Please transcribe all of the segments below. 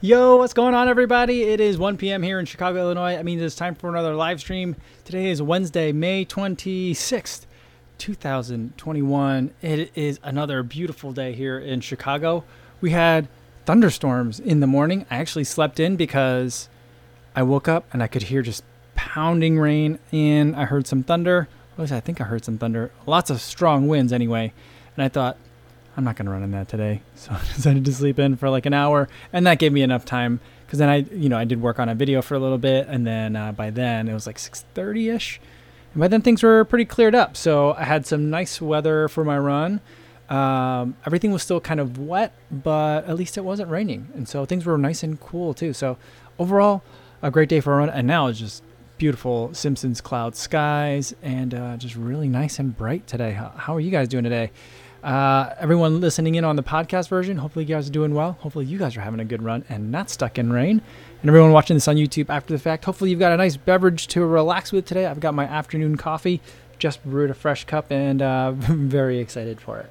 Yo, what's going on, everybody? It is 1 p.m. here in Chicago, Illinois. I mean, it's time for another live stream. Today is Wednesday, May 26th, 2021. It is another beautiful day here in Chicago. We had thunderstorms in the morning. I actually slept in because I woke up and I could hear just pounding rain and I heard some thunder. I think I heard some thunder. Lots of strong winds anyway. And I thought, I'm not going to run in that today. So I decided to sleep in for like an hour, and that gave me enough time because then I, you know, I did work on a video for a little bit, and then uh, by then it was like 6:30 ish, and by then things were pretty cleared up. So I had some nice weather for my run. Um, everything was still kind of wet, but at least it wasn't raining, and so things were nice and cool too. So overall, a great day for a run, and now it's just beautiful Simpsons cloud skies and uh, just really nice and bright today. How, how are you guys doing today? Uh, everyone listening in on the podcast version, hopefully you guys are doing well. Hopefully you guys are having a good run and not stuck in rain. And everyone watching this on YouTube after the fact, hopefully you've got a nice beverage to relax with today. I've got my afternoon coffee, just brewed a fresh cup, and uh, very excited for it.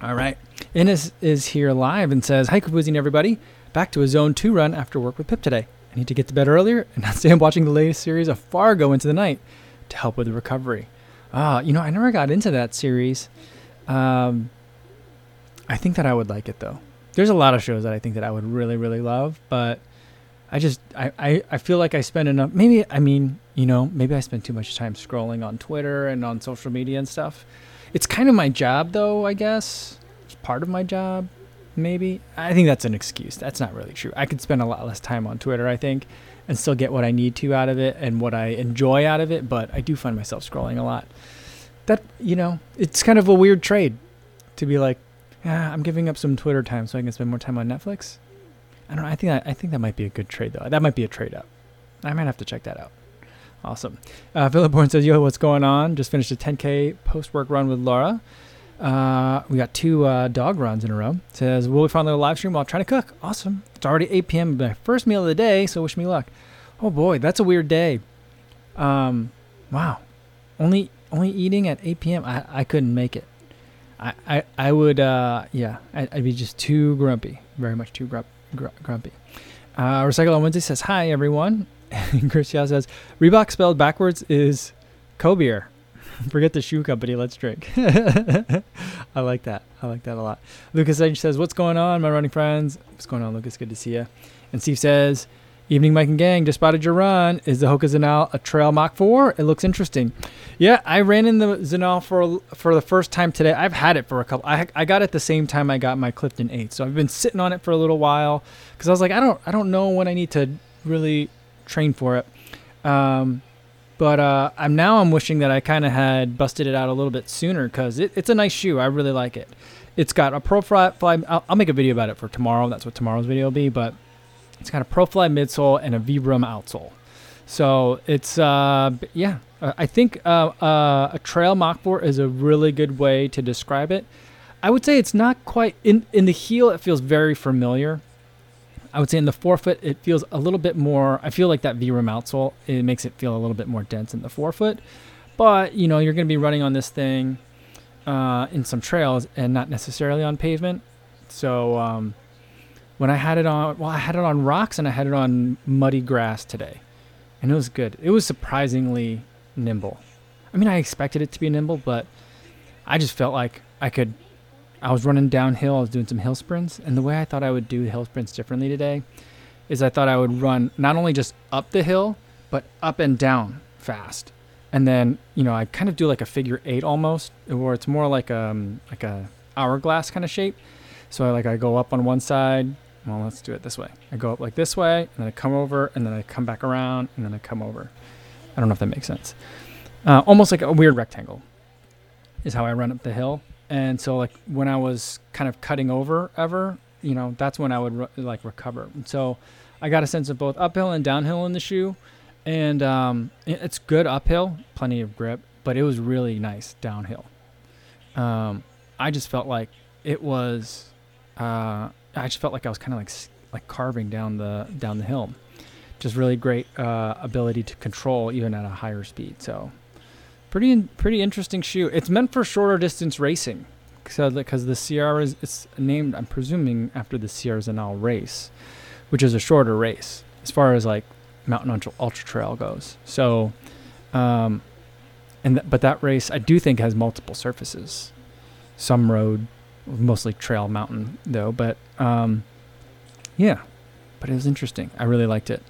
All right. Innes is here live and says, Hi, Kaboozing everybody. Back to a Zone 2 run after work with Pip today. I need to get to bed earlier and not stay up watching the latest series of Fargo into the night to help with the recovery. Ah, you know, I never got into that series. Um, I think that I would like it though. There's a lot of shows that I think that I would really, really love, but I just I, I, I feel like I spend enough maybe I mean, you know, maybe I spend too much time scrolling on Twitter and on social media and stuff. It's kind of my job though, I guess. It's part of my job, maybe. I think that's an excuse. That's not really true. I could spend a lot less time on Twitter, I think, and still get what I need to out of it and what I enjoy out of it, but I do find myself scrolling a lot. That, you know, it's kind of a weird trade to be like, yeah, I'm giving up some Twitter time so I can spend more time on Netflix. I don't know. I think that, I think that might be a good trade though. That might be a trade up. I might have to check that out. Awesome. Uh, Philip Bourne says, "Yo, what's going on? Just finished a 10k post work run with Laura. Uh, we got two uh, dog runs in a row. Says, will we finally live stream while trying to cook? Awesome. It's already 8 p.m. My first meal of the day, so wish me luck. Oh boy, that's a weird day. Um, wow. Only only eating at 8 p.m. I, I couldn't make it. I, I, I would, uh, yeah, I'd, I'd be just too grumpy. Very much too grump, gr- grumpy. Uh, Recycle on Wednesday says, Hi, everyone. And Chris Yao says, Reebok spelled backwards is Cobier. Forget the shoe company. Let's drink. I like that. I like that a lot. Lucas Edge says, What's going on, my running friends? What's going on, Lucas? Good to see you. And Steve says, Evening, Mike and Gang. Just spotted your run. Is the Hoka Zinal a trail Mach 4? It looks interesting. Yeah, I ran in the Zinal for for the first time today. I've had it for a couple. I I got it the same time I got my Clifton 8. So I've been sitting on it for a little while because I was like, I don't I don't know when I need to really train for it. Um, but uh, I'm now I'm wishing that I kind of had busted it out a little bit sooner because it, it's a nice shoe. I really like it. It's got a ProFly. I'll, I'll make a video about it for tomorrow. That's what tomorrow's video will be. But it's got a ProFly midsole and a Vibram outsole. So it's uh, yeah. Uh, I think uh, uh, a trail Mach 4 is a really good way to describe it. I would say it's not quite in in the heel. It feels very familiar. I would say in the forefoot, it feels a little bit more. I feel like that Vibram outsole it makes it feel a little bit more dense in the forefoot. But you know, you're going to be running on this thing uh, in some trails and not necessarily on pavement. So um, when I had it on, well, I had it on rocks and I had it on muddy grass today, and it was good. It was surprisingly nimble. I mean, I expected it to be nimble, but I just felt like I could I was running downhill. I was doing some hill sprints, and the way I thought I would do hill sprints differently today is I thought I would run not only just up the hill, but up and down fast. And then you know I kind of do like a figure eight almost, or it's more like um like a hourglass kind of shape. So I like I go up on one side. Well, let's do it this way. I go up like this way, and then I come over, and then I come back around, and then I come over. I don't know if that makes sense. Uh, almost like a weird rectangle is how I run up the hill and so like when I was kind of cutting over ever, you know, that's when I would re- like recover. And so I got a sense of both uphill and downhill in the shoe, and um, it's good uphill, plenty of grip, but it was really nice downhill. Um, I just felt like it was, uh, I just felt like I was kind of like like carving down the down the hill. Just really great uh, ability to control even at a higher speed. So Pretty pretty interesting shoe. It's meant for shorter distance racing So because the Sierra is it's named, I'm presuming after the Sierre Zinal race, which is a shorter race as far as like mountain ultra, ultra trail goes. So, um, and th- but that race I do think has multiple surfaces, some road, mostly trail mountain though. But um, yeah, but it was interesting. I really liked it.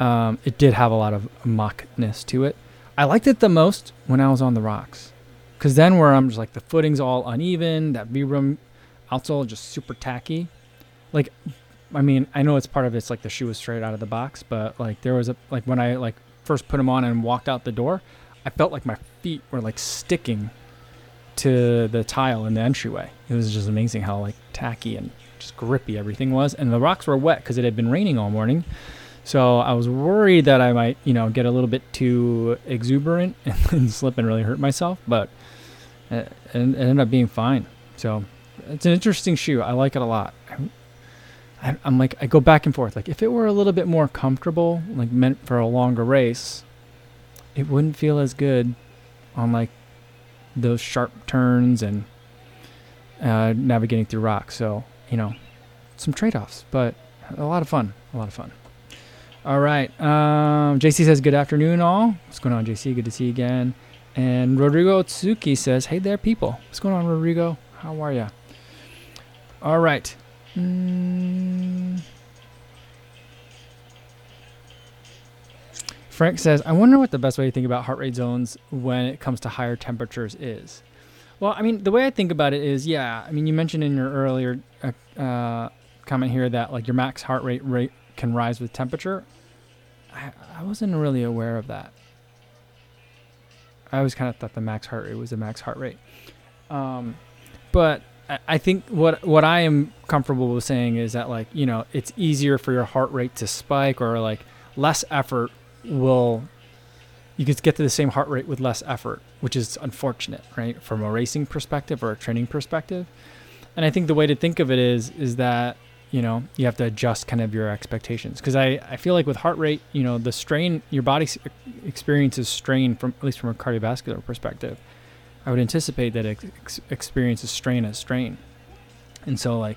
Um, it did have a lot of mockness to it. I liked it the most when I was on the rocks, because then where I'm just like the footing's all uneven, that Vibram outsole just super tacky. Like, I mean, I know it's part of it's like the shoe was straight out of the box, but like there was a like when I like first put them on and walked out the door, I felt like my feet were like sticking to the tile in the entryway. It was just amazing how like tacky and just grippy everything was, and the rocks were wet because it had been raining all morning. So I was worried that I might, you know, get a little bit too exuberant and, slip and really hurt myself, but it, it ended up being fine. So it's an interesting shoe. I like it a lot. I, I'm like, I go back and forth. Like, if it were a little bit more comfortable, like meant for a longer race, it wouldn't feel as good on like those sharp turns and uh, navigating through rocks. So, you know, some trade offs, but a lot of fun. A lot of fun. All right. Um, JC says, Good afternoon, all. What's going on, JC? Good to see you again. And Rodrigo Tsuki says, Hey there, people. What's going on, Rodrigo? How are you? All right. Mm. Frank says, I wonder what the best way to think about heart rate zones when it comes to higher temperatures is. Well, I mean, the way I think about it is, yeah, I mean, you mentioned in your earlier uh, uh, comment here that like your max heart rate rate can rise with temperature. I, I wasn't really aware of that. I always kind of thought the max heart rate was the max heart rate. Um, but I, I think what what I am comfortable with saying is that like you know it's easier for your heart rate to spike or like less effort will you could get to the same heart rate with less effort, which is unfortunate, right? From a racing perspective or a training perspective. And I think the way to think of it is is that you know you have to adjust kind of your expectations. Because I, I feel like with heart rate you know the strain your body experiences strain from at least from a cardiovascular perspective. I would anticipate that it ex- experiences strain as strain. And so like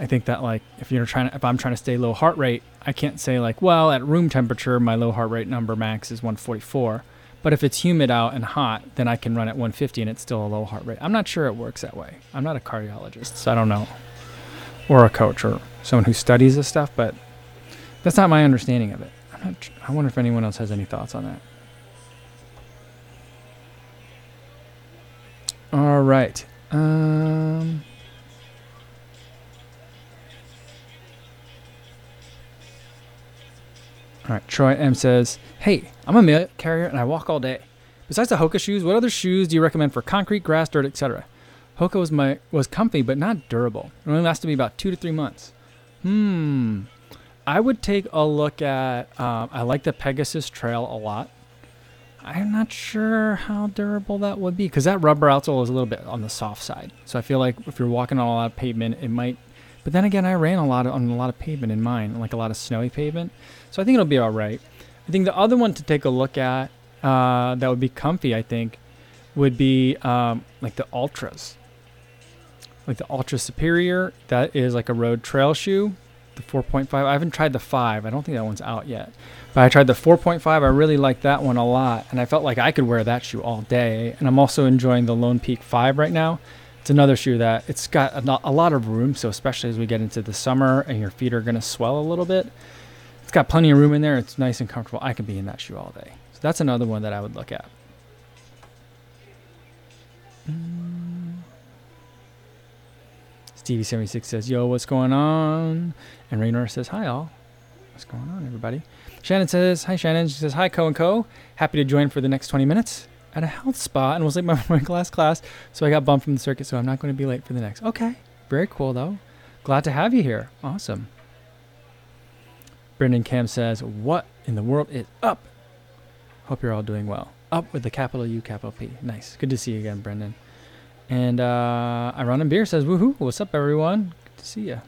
i think that like if you're trying to if i'm trying to stay low heart rate i can't say like well at room temperature my low heart rate number max is 144 but if it's humid out and hot then i can run at 150 and it's still a low heart rate. I'm not sure it works that way. I'm not a cardiologist so i don't know or a coach or someone who studies this stuff, but that's not my understanding of it. I wonder if anyone else has any thoughts on that. All right. Um, all right. Troy M says, "Hey, I'm a mail carrier and I walk all day. Besides the Hoka shoes, what other shoes do you recommend for concrete, grass, dirt, etc.? Hoka was my was comfy but not durable. It only lasted me about two to three months. Hmm. I would take a look at. Uh, I like the Pegasus Trail a lot. I'm not sure how durable that would be because that rubber outsole is a little bit on the soft side. So I feel like if you're walking on a lot of pavement, it might. But then again, I ran a lot of, on a lot of pavement in mine, like a lot of snowy pavement. So I think it'll be all right. I think the other one to take a look at uh, that would be comfy, I think, would be um, like the Altras like the Altra Superior. That is like a road trail shoe. The 4.5. I haven't tried the 5. I don't think that one's out yet. But I tried the 4.5. I really like that one a lot. And I felt like I could wear that shoe all day. And I'm also enjoying the Lone Peak 5 right now. It's another shoe that it's got a, lot of room. So, especially as we get into the summer and your feet are going to swell a little bit, it's got plenty of room in there. It's nice and comfortable. I could be in that shoe all day. So, that's another one that I would look at. Mm. Stevie76 says, Yo, what's going on? And Raynor says, Hi, all. What's going on, everybody? Shannon says, Hi, Shannon. She says, Hi, Co and Co. Happy to join for the next 20 minutes at a health spa and was late my, my last class, so I got bumped from the circuit, so I'm not going to be late for the next. Okay. Very cool, though. Glad to have you here. Awesome. Brendan Cam says, What in the world is up? Hope you're all doing well. Up with the capital U, capital P. Nice. Good to see you again, Brendan. And uh, I run in beer says, "Woohoo! What's up, everyone? Good to see you."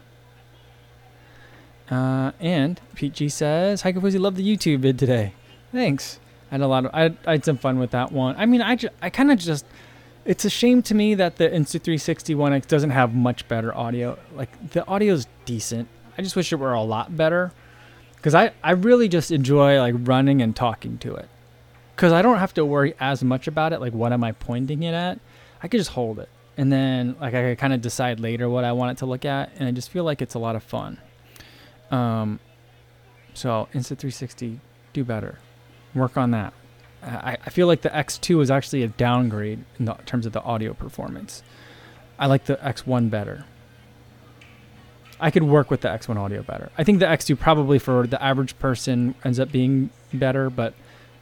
Uh, and Pete G says, "Hi, Kofuzi, love the YouTube vid today. Thanks. I had a lot of I, I had some fun with that one. I mean, I ju- I kind of just It's a shame to me that the Insta360 One X doesn't have much better audio. Like the audio's decent. I just wish it were a lot better. Cause I, I really just enjoy like running and talking to it. Cause I don't have to worry as much about it. Like what am I pointing it at? I could just hold it. And then like I could kind of decide later what I want it to look at. And I just feel like it's a lot of fun. Um, so Insta360, do better. Work on that. I, I feel like the X2 is actually a downgrade in the, terms of the audio performance. I like the X1 better. I could work with the X1 audio better. I think the X2 probably for the average person ends up being better, but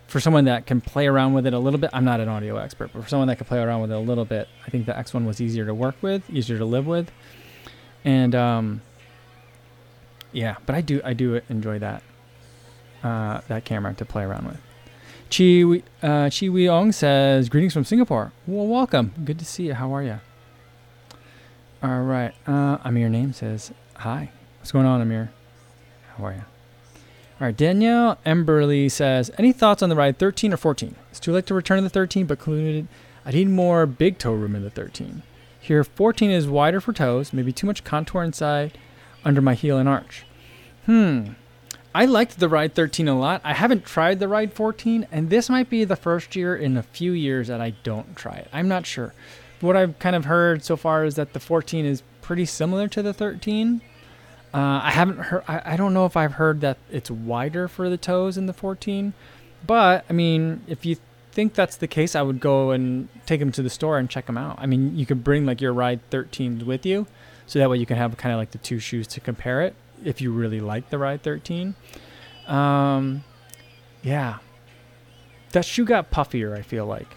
for someone that can play around with it a little bit, I'm not an audio expert, but for someone that can play around with it a little bit, I think the X1 was easier to work with, easier to live with, and um, yeah. But I do I do enjoy that uh, that camera to play around with. Chi uh, Chi Weong says, "Greetings from Singapore. Well, welcome. Good to see you. How are you?" All right. Uh, Amir name says, "Hi. What's going on, Amir? How are you?" All right. Danielle Emberly says, "Any thoughts on the ride 13 or 14? It's too late to return the 13, but concluded I need more big toe room in the 13. Here, 14 is wider for toes, maybe too much contour inside under my heel and arch. Hmm." I liked the Ride 13 a lot. I haven't tried the Ride 14, and this might be the first year in a few years that I don't try it. I'm not sure. What I've kind of heard so far is that the 14 is pretty similar to the 13. Uh, I haven't heard. I, I don't know if I've heard that it's wider for the toes in the 14, but I mean, if you think that's the case, I would go and take them to the store and check them out. I mean, you could bring like your Ride 13s with you, so that way you can have kind of like the two shoes to compare it if you really like the Ride 13. Um, yeah, that shoe got puffier. I feel like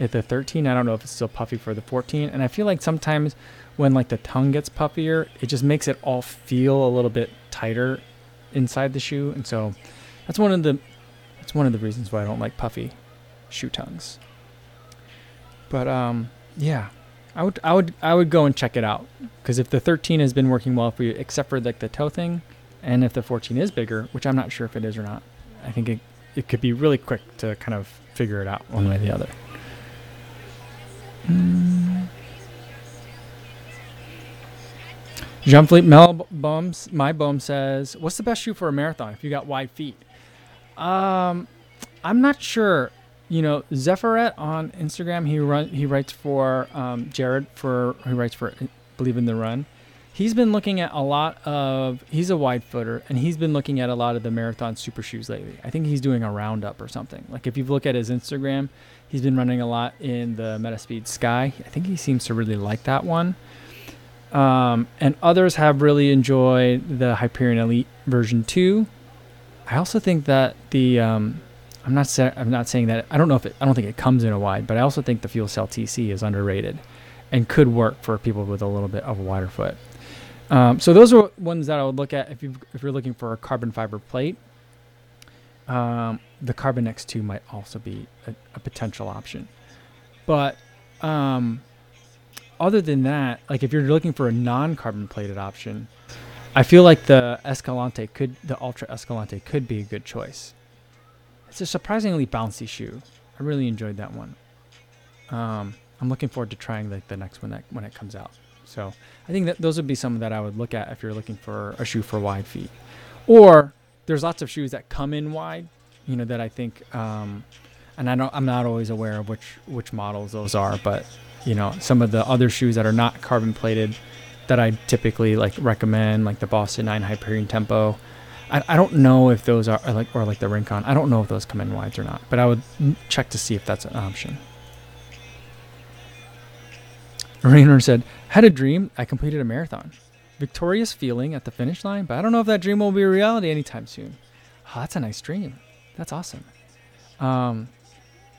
at the 13. I don't know if it's still puffy for the 14. And I feel like sometimes when like the tongue gets puffier, it just makes it all feel a little bit tighter inside the shoe. And so that's one of the that's one of the reasons why I don't like puffy shoe tongues. But um, yeah, I would I would I would go and check it out because if the 13 has been working well for you, except for like the toe thing, and if the 14 is bigger, which I'm not sure if it is or not, I think it it could be really quick to kind of figure it out one way or the other. Mm. Jean-Philippe Mel Bums, my bum says, "What's the best shoe for a marathon if you got wide feet?" Um, I'm not sure you know, Zephyret on Instagram, he run he writes for um, Jared for he writes for Believe in the Run. He's been looking at a lot of he's a wide footer and he's been looking at a lot of the marathon super shoes lately. I think he's doing a roundup or something. Like if you look at his Instagram, he's been running a lot in the Metaspeed Sky. I think he seems to really like that one. Um, and others have really enjoyed the Hyperion Elite version 2. I also think that the um, I'm not I'm not saying that I don't know if it, I don't think it comes in a wide, but I also think the Fuel Cell TC is underrated and could work for people with a little bit of a wider foot. Um, so those are ones that I would look at if you if you're looking for a carbon fiber plate. Um, the Carbon X2 might also be a, a potential option, but um, other than that, like if you're looking for a non-carbon plated option, I feel like the Escalante could the Altra Escalante could be a good choice. It's a surprisingly bouncy shoe. I really enjoyed that one. Um, I'm looking forward to trying like the next one that when it comes out. So I think that those would be some that I would look at if you're looking for a shoe for wide feet. Or there's lots of shoes that come in wide, you know, that I think, um, and I don't, I'm not always aware of which which models those are, but you know, some of the other shoes that are not carbon plated that I typically like recommend, like the Boston 9 Hyperion Tempo. I, I don't know if those are, like or like the Rincon. I don't know if those come in wides or not, but I would check to see if that's an option. Rainer said, "Had a dream. I completed a marathon. Victorious feeling at the finish line, but I don't know if that dream will be a reality anytime soon. Oh, that's a nice dream. That's awesome. Um,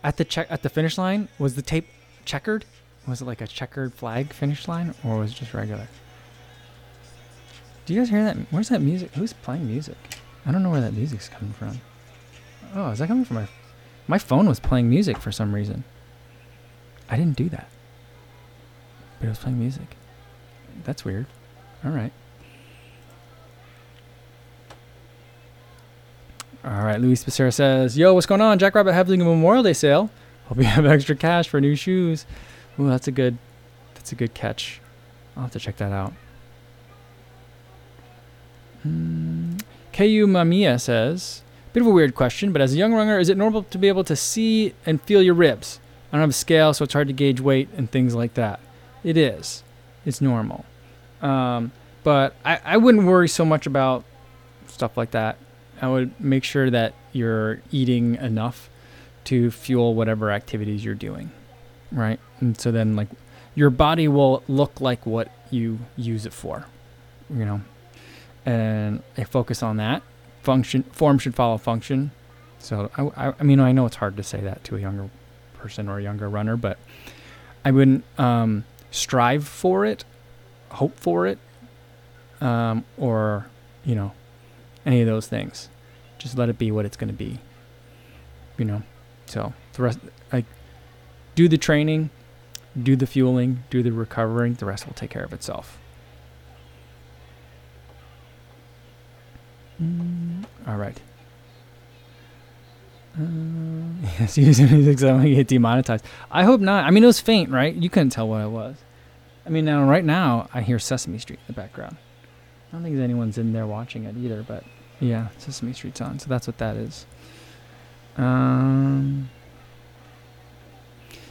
at the check at the finish line, was the tape checkered? Was it like a checkered flag finish line, or was it just regular?" Do you guys hear that? Where's that music? Who's playing music? I don't know where that music's coming from. Oh, is that coming from my... My phone was playing music for some reason. I didn't do that. But it was playing music. That's weird. All right. All right, Luis Becerra says, Yo, what's going on? Jackrabbit having a Memorial Day sale. Hope you have extra cash for new shoes. Ooh, that's a good, that's a good catch. I'll have to check that out. Mm, KU Mamiya says, bit of a weird question, but as a young runner, is it normal to be able to see and feel your ribs? I don't have a scale, so it's hard to gauge weight and things like that. It is. It's normal. Um, but I, I wouldn't worry so much about stuff like that. I would make sure that you're eating enough to fuel whatever activities you're doing, right? And so then, like, your body will look like what you use it for, you know. And I focus on that. Function form should follow function. So I, I, I mean, I know it's hard to say that to a younger person or a younger runner, but I wouldn't um, strive for it, hope for it, um, or you know, any of those things. Just let it be what it's going to be. You know, so the rest, do the training, do the fueling, do the recovering. The rest will take care of itself. Mm, all right. Uh, yes, using music so I get demonetized. I hope not. I mean, it was faint, right? You couldn't tell what it was. I mean, now right now I hear Sesame Street in the background. I don't think anyone's in there watching it either, but yeah, Sesame Street's on, so that's what that is. Um,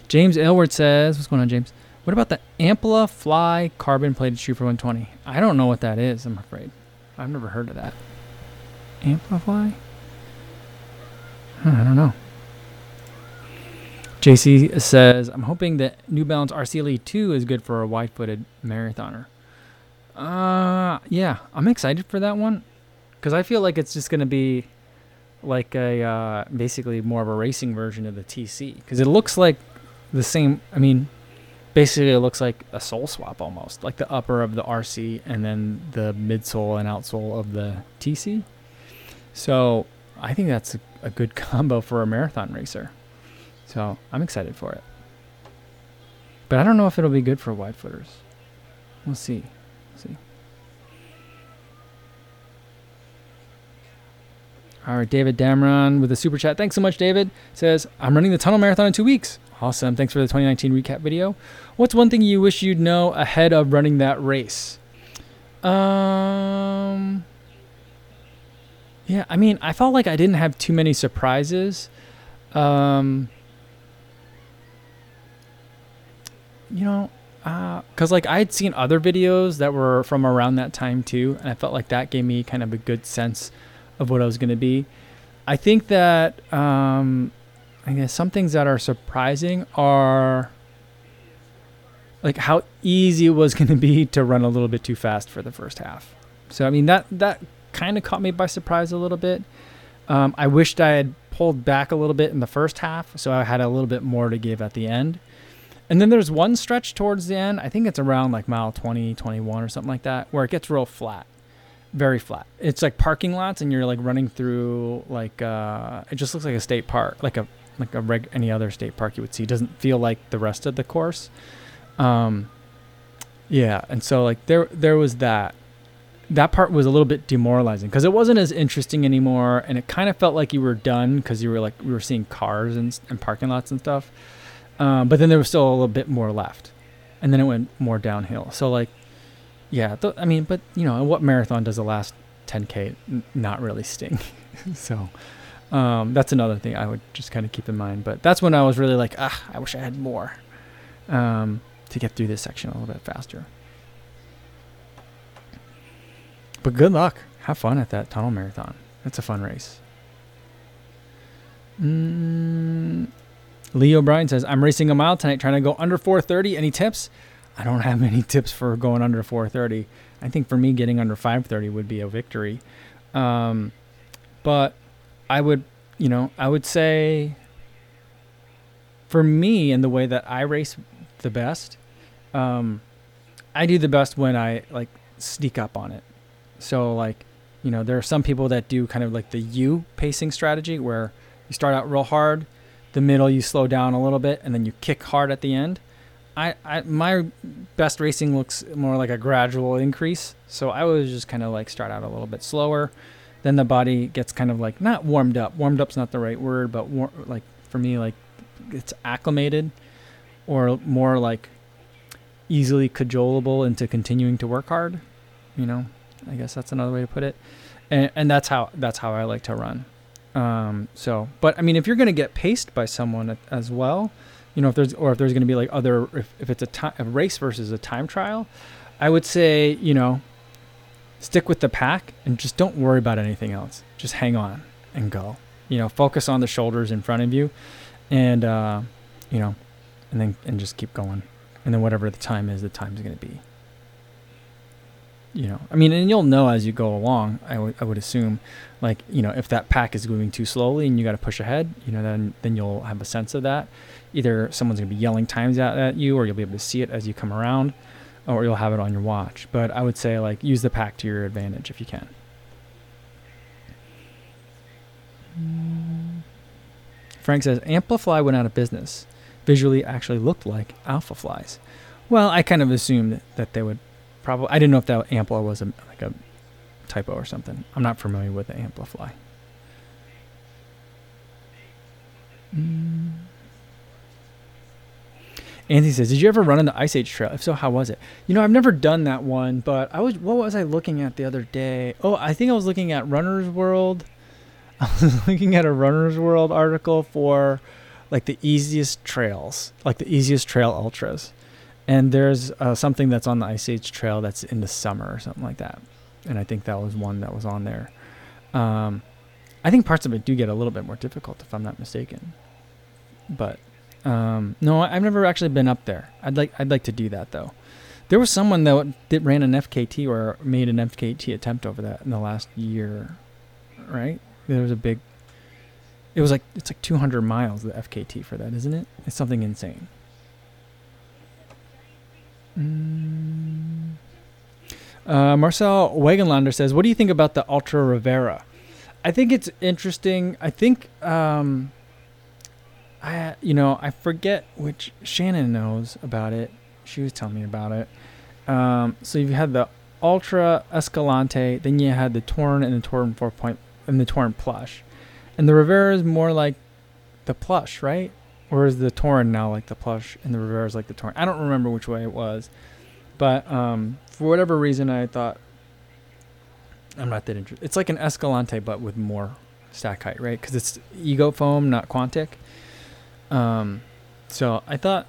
James Aylward says, "What's going on, James? What about the Ampla Fly carbon plated shoe for 120? I don't know what that is. I'm afraid. I've never heard of that. Amplify? Huh, I don't know. JC says, I'm hoping that New Balance RC Elite 2 is good for a wide footed marathoner. Uh, yeah, I'm excited for that one because I feel like it's just going to be like a uh, basically more of a racing version of the TC because it looks like the same. I mean, basically, it looks like a sole swap almost, like the upper of the RC and then the midsole and outsole of the TC. So I think that's a, a good combo for a marathon racer. So I'm excited for it. But I don't know if it'll be good for wide footers. We'll see. We'll see. All right, David Damron with a super chat. Thanks so much, David. Says, I'm running the tunnel marathon in two weeks. Awesome. Thanks for the 2019 recap video. What's one thing you wish you'd know ahead of running that race? Um, yeah, I mean, I felt like I didn't have too many surprises. Um, you know, because uh, like I had seen other videos that were from around that time too, and I felt like that gave me kind of a good sense of what I was going to be. I think that um, I guess some things that are surprising are like how easy it was going to be to run a little bit too fast for the first half. So I mean that that kind of caught me by surprise a little bit. Um, I wished I had pulled back a little bit in the first half, so I had a little bit more to give at the end. And then there's one stretch towards the end. I think it's around like mile 20, 21 or something like that, where it gets real flat, very flat. It's like parking lots, and you're like running through like uh, it just looks like a state park, like a like a reg- any other state park you would see. It doesn't feel like the rest of the course. Um, yeah, and so like there there was that. That part was a little bit demoralizing because it wasn't as interesting anymore, and it kind of felt like you were done because you were like we were seeing cars and, and parking lots and stuff. Um, but then there was still a little bit more left, and then it went more downhill. So like, yeah, th- I mean, but you know, what marathon does the last 10k n- not really sting? so um, that's another thing I would just kind of keep in mind. But that's when I was really like, ah, I wish I had more um, to get through this section a little bit faster. But good luck. Have fun at that tunnel marathon. It's a fun race. Mm, Lee O'Brien says, I'm racing a mile tonight trying to go under 430. Any tips? I don't have any tips for going under 430. I think for me, getting under 530 would be a victory. Um, but I would, you know, I would say for me in the way that I race the best, um, I do the best when I like sneak up on it. So like, you know, there are some people that do kind of like the U pacing strategy where you start out real hard, the middle you slow down a little bit, and then you kick hard at the end. I, I my best racing looks more like a gradual increase. So I was just kind of like start out a little bit slower, then the body gets kind of like not warmed up. Warmed up's not the right word, but war- like for me like it's acclimated. or more like easily cajolable into continuing to work hard. You know, I guess that's another way to put it. And, and that's how that's how I like to run. Um, so, but I mean, if you're going to get paced by someone as well, you know, if there's or if there's going to be like other if, if it's a time a race versus a time trial, I would say you know, stick with the pack and just don't worry about anything else. Just hang on and go. You know, focus on the shoulders in front of you, and uh, you know, and then and just keep going, and then whatever the time is, the time is going to be. You know, I mean, and you'll know as you go along. I would I would assume, like you know, if that pack is moving too slowly and you got to push ahead, you know, then then you'll have a sense of that. Either someone's going to be yelling times out at you, or you'll be able to see it as you come around, or you'll have it on your watch. But I would say like use the pack to your advantage if you can. Frank says Amplify went out of business. Visually, actually looked like Alpha Flies. Well, I kind of assumed that they would probably. I didn't know if that Ampla was a, like a typo or something. I'm not familiar with the Amplify. Mm. Anthony says, "Did you ever run on the Ice Age Trail? If so, how was it? You know, I've never done that one, but I was. What was I looking at the other day? Oh, I think I was looking at Runner's World. I was looking at a Runner's World article for like the easiest trails, like the easiest trail ultras, and there's uh, something that's on the Ice Age Trail that's in the summer or something like that, and I think that was one that was on there. Um, I think parts of it do get a little bit more difficult if I'm not mistaken, but um, no, I've never actually been up there. I'd like I'd like to do that though. There was someone that ran an FKT or made an FKT attempt over that in the last year, right? There was a big. It was like it's like 200 miles the FKT for that, isn't it? It's something insane. Mm. Uh, Marcel Wagenlander says, "What do you think about the Altra Rivera?" I think it's interesting. I think um, I you know I forget which Shannon knows about it. She was telling me about it. Um, so you had the Altra Escalante, then you had the Torin and the Torin four point and the Torin plush, and the Rivera is more like the plush, right? Or is the Torin now like the plush and the Rivera is like the Torin? I don't remember which way it was, but um, for whatever reason I thought I'm not that interested. It's like an Escalante but with more stack height, right? Because it's ego foam, not Quantic. Um, so I thought,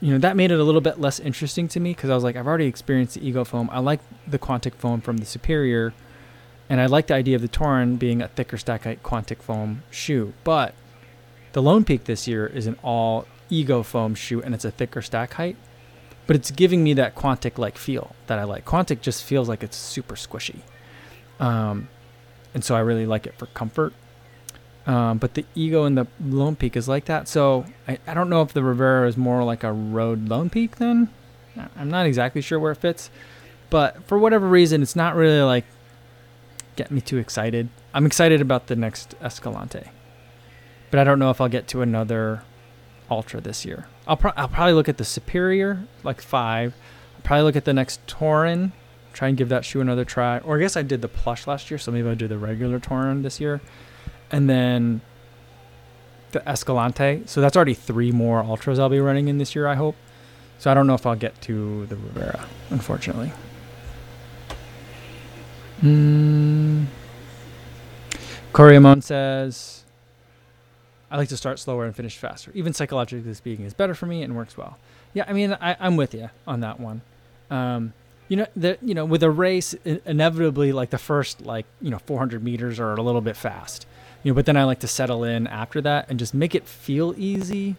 you know, that made it a little bit less interesting to me because I was like, I've already experienced the Ego foam. I like the Quantic foam from the Superior, and I like the idea of the Torin being a thicker stack height Quantic foam shoe. But the Lone Peak this year is an all Ego foam shoe, and it's a thicker stack height. But it's giving me that Quantic like feel that I like. Quantic just feels like it's super squishy. Um, and so I really like it for comfort. Um, but the ego in the Lone Peak is like that. So I, I don't know if the Rivera is more like a road Lone Peak then. I'm not exactly sure where it fits. But for whatever reason, it's not really like get me too excited. I'm excited about the next Escalante. But I don't know if I'll get to another Altra this year. I'll, pro- I'll probably look at the Superior, like five. I'll probably look at the next Torin, try and give that shoe another try. Or I guess I did the plush last year, so maybe I'll do the regular Torin this year and then the Escalante. So that's already three more Altras I'll be running in this year, I hope. So I don't know if I'll get to the Rivera, unfortunately. Mm. Koreamon says, I like to start slower and finish faster. Even psychologically speaking, is better for me and works well. Yeah, I mean, I, am with you on that one. Um, you know, the, you know, with a race, inevitably, like the first, like you know, 400 meters are a little bit fast you know but then i like to settle in after that and just make it feel easy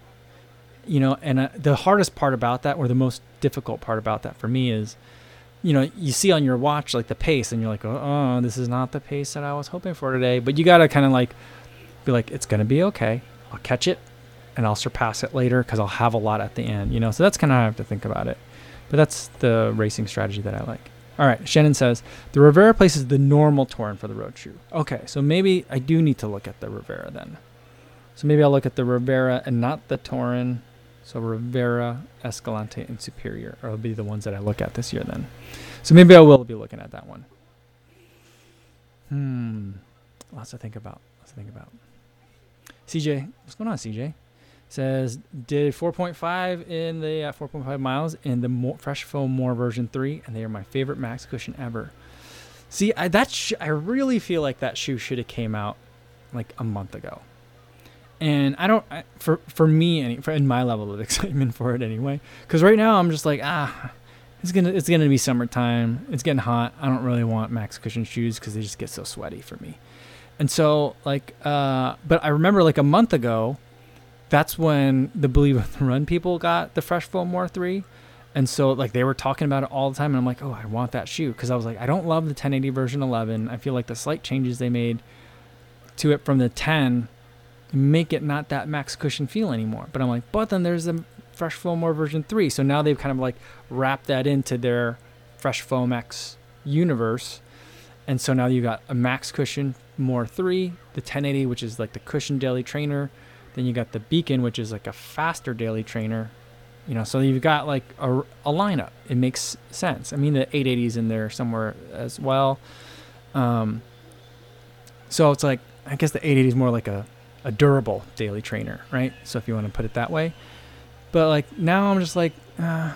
you know and uh, the hardest part about that or the most difficult part about that for me is you know you see on your watch like the pace and you're like oh, oh this is not the pace that i was hoping for today. But you gotta kind of like be like it's gonna be okay. I'll catch it and i'll surpass it later because i'll have a lot at the end you know? So that's kind of how i have to think about it. But that's the racing strategy that i like all right, Shannon says the Rivera places the normal Torin for the road shoe. Okay, so maybe I do need to look at the Rivera then. So maybe I'll look at the Rivera and not the Torin. So Rivera, Escalante, and Superior will be the ones that I look at this year then. So maybe I will be looking at that one. Hmm, lots to think about. Lots to think about. CJ, what's going on, CJ? Says did 4.5 in the uh, 4.5 miles in the more, fresh foam more version 3 and they are my favorite max cushion ever. See I, that sh- i really feel like that shoe should have came out like a month ago. And i don't I, for for me any for in my level of excitement for it anyway because right now i'm just like ah it's gonna it's gonna be summertime. It's getting hot. I don't really want max cushion shoes because they just get so sweaty for me. And so like uh but i remember like a month ago that's when the Believe in the Run people got the Fresh Foam More 3. And so like they were talking about it all the time and I'm like, "Oh, I want that shoe" cuz I was like, I don't love the 1080 version 11. I feel like the slight changes they made to it from the 10 make it not that max cushion feel anymore. But I'm like, "But then there's the Fresh Foam More version 3." So now they've kind of like wrapped that into their Fresh Foam X universe. And so now you got a max cushion more 3, the 1080 which is like the cushion daily trainer then you got the Beacon, which is like a faster daily trainer. You know, so you've got like a, a lineup. It makes sense. I mean, the 880s in there somewhere as well. Um, so it's like I guess the 880 is more like a, a durable daily trainer, right? So if you want to put it that way. But like now I'm just like, uh,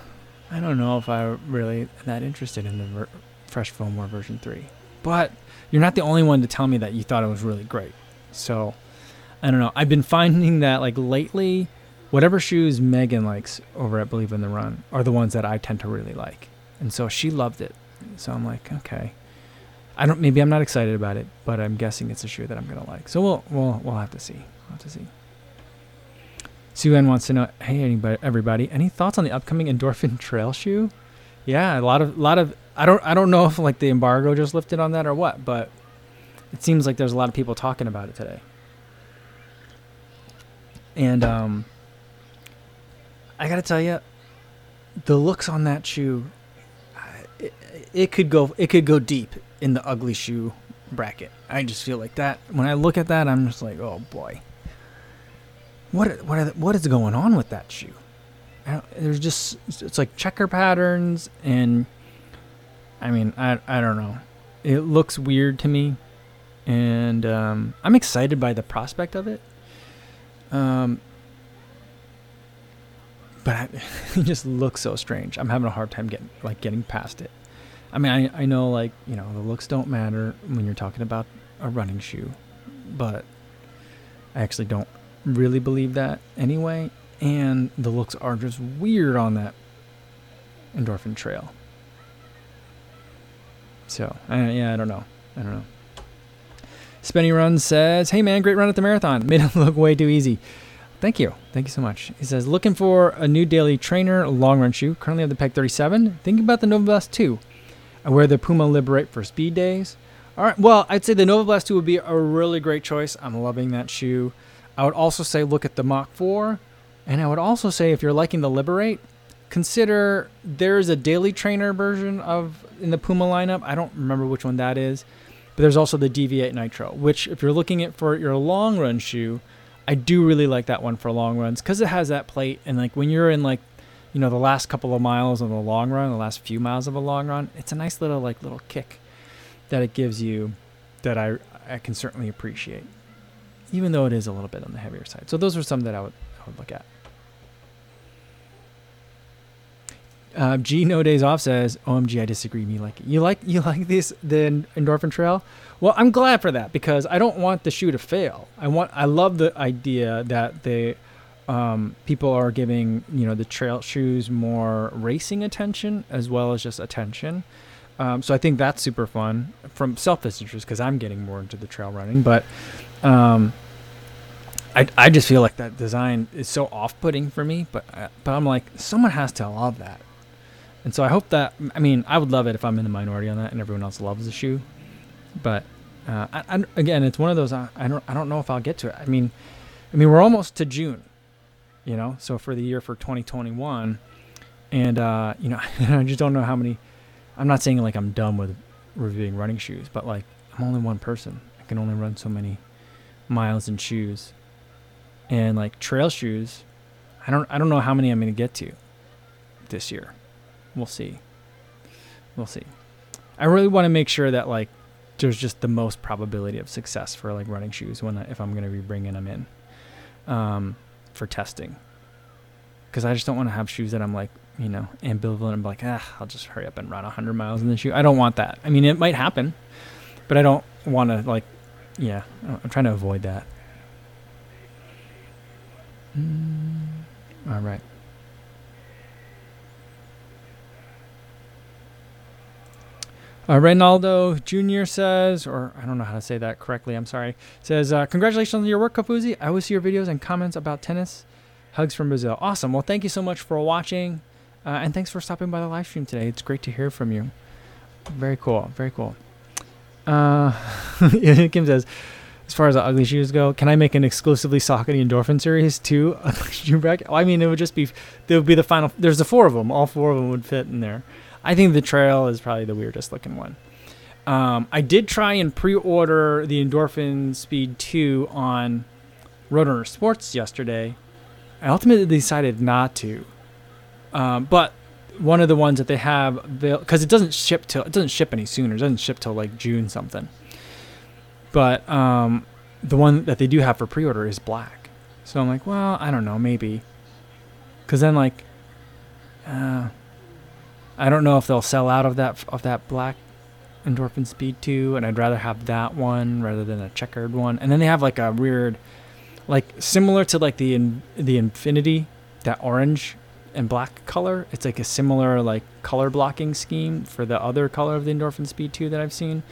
I don't know if I'm really that interested in the ver- Fresh Foam More version 3. But you're not the only one to tell me that you thought it was really great. So I don't know. I've been finding that like lately, whatever shoes Megan likes over at Believe in the Run are the ones that I tend to really like, and so she loved it. So I'm like, okay. I don't. Maybe I'm not excited about it, but I'm guessing it's a shoe that I'm gonna like. So we'll we'll we'll have to see. We'll have to see. Sue Ann wants to know, hey anybody, everybody, any thoughts on the upcoming endorphin trail shoe? Yeah, a lot of a lot of. I don't I don't know if like the embargo just lifted on that or what, but it seems like there's a lot of people talking about it today. And um, I gotta tell you, the looks on that shoe, it, it could go it could go deep in the ugly shoe bracket. I just feel like that when I look at that, I'm just like, oh boy, what what what is going on with that shoe? there's just it's like checker patterns and I mean I I don't know. It looks weird to me, and um, I'm excited by the prospect of it. Um, but I, it just looks so strange. I'm having a hard time getting like getting past it. I mean, I, I know like you know the looks don't matter when you're talking about a running shoe, but I actually don't really believe that anyway. And the looks are just weird on that endorphin trail. So I, yeah, I don't know. I don't know. Spenny Run says, Hey man, great run at the marathon. Made it look way too easy. Thank you. Thank you so much. He says, Looking for a new daily trainer long run shoe. Currently have the Peg 37. Thinking about the Nova Blast 2. I wear the Puma Liberate for speed days. All right. Well, I'd say the Nova Blast 2 would be a really great choice. I'm loving that shoe. I would also say look at the Mach 4. And I would also say if you're liking the Liberate, consider there's a daily trainer version of in the Puma lineup. I don't remember which one that is. But there's also the Deviate Nitro, which if you're looking at for your long run shoe, I do really like that one for long runs because it has that plate and like when you're in like you know the last couple of miles of a long run, the last few miles of a long run, it's a nice little like little kick that it gives you that I I can certainly appreciate, even though it is a little bit on the heavier side. So those are some that I would I would look at. Uh, G No Days Off says, "OMG, I disagree. Me like it. you like you like this the endorphin trail. Well, I'm glad for that because I don't want the shoe to fail. I want I love the idea that the um, people are giving you know the trail shoes more racing attention as well as just attention. Um, so I think that's super fun from selfish interest because I'm getting more into the trail running, but um, I, I just feel like that design is so off-putting for me. But uh, but I'm like someone has to love that. And so I hope that I mean I would love it if I'm in the minority on that and everyone else loves the shoe. But uh, I, I, again, it's one of those I, I don't I don't know if I'll get to it. I mean, I mean we're almost to June, you know. So for the year for 2021, and uh, you know I just don't know how many. I'm not saying like I'm done with reviewing running shoes, but like I'm only one person. I can only run so many miles in shoes, and like trail shoes, I don't I don't know how many I'm gonna get to this year. We'll see. We'll see. I really want to make sure that like there's just the most probability of success for like running shoes when I, if I'm going to be bringing them in. Um, for testing. Because I just don't want to have shoes that I'm like, you know, ambivalent. I'm like, ah, I'll just hurry up and run 100 miles in the shoe. I don't want that. I mean, it might happen, but I don't want to like, yeah, I'm trying to avoid that. Mm, all right. Uh, Reynaldo Jr. says, or I don't know how to say that correctly, I'm sorry, says, uh, Congratulations on your work, Kofuzi. I always see your videos and comments about tennis. Hugs from Brazil. Awesome. Well, thank you so much for watching. Uh, and thanks for stopping by the live stream today. It's great to hear from you. Very cool. Very cool. Uh, Kim says, as far as the ugly shoes go, can I make an exclusively Saucony Endorphin series too? shoe bracket? I mean, it would just be, there would be the final, there's the four of them. All four of them would fit in there. I think the trail is probably the weirdest looking one. Um, I did try and pre-order the Endorphin Speed 2 on Roadrunner Sports yesterday. I ultimately decided not to. Um, but one of the ones that they have, because it doesn't ship till it doesn't ship any sooner. It doesn't ship till like June something. But um, the one that they do have for pre-order is black. So I'm like, well, I don't know, maybe. Because then like, uh, I don't know if they'll sell out of that of that black endorphin speed 2 and I'd rather have that one rather than a checkered one. And then they have like a weird like similar to like the in, the Infinity, that orange and black color. It's like a similar like color blocking scheme for the other color of the endorphin speed 2 that I've seen.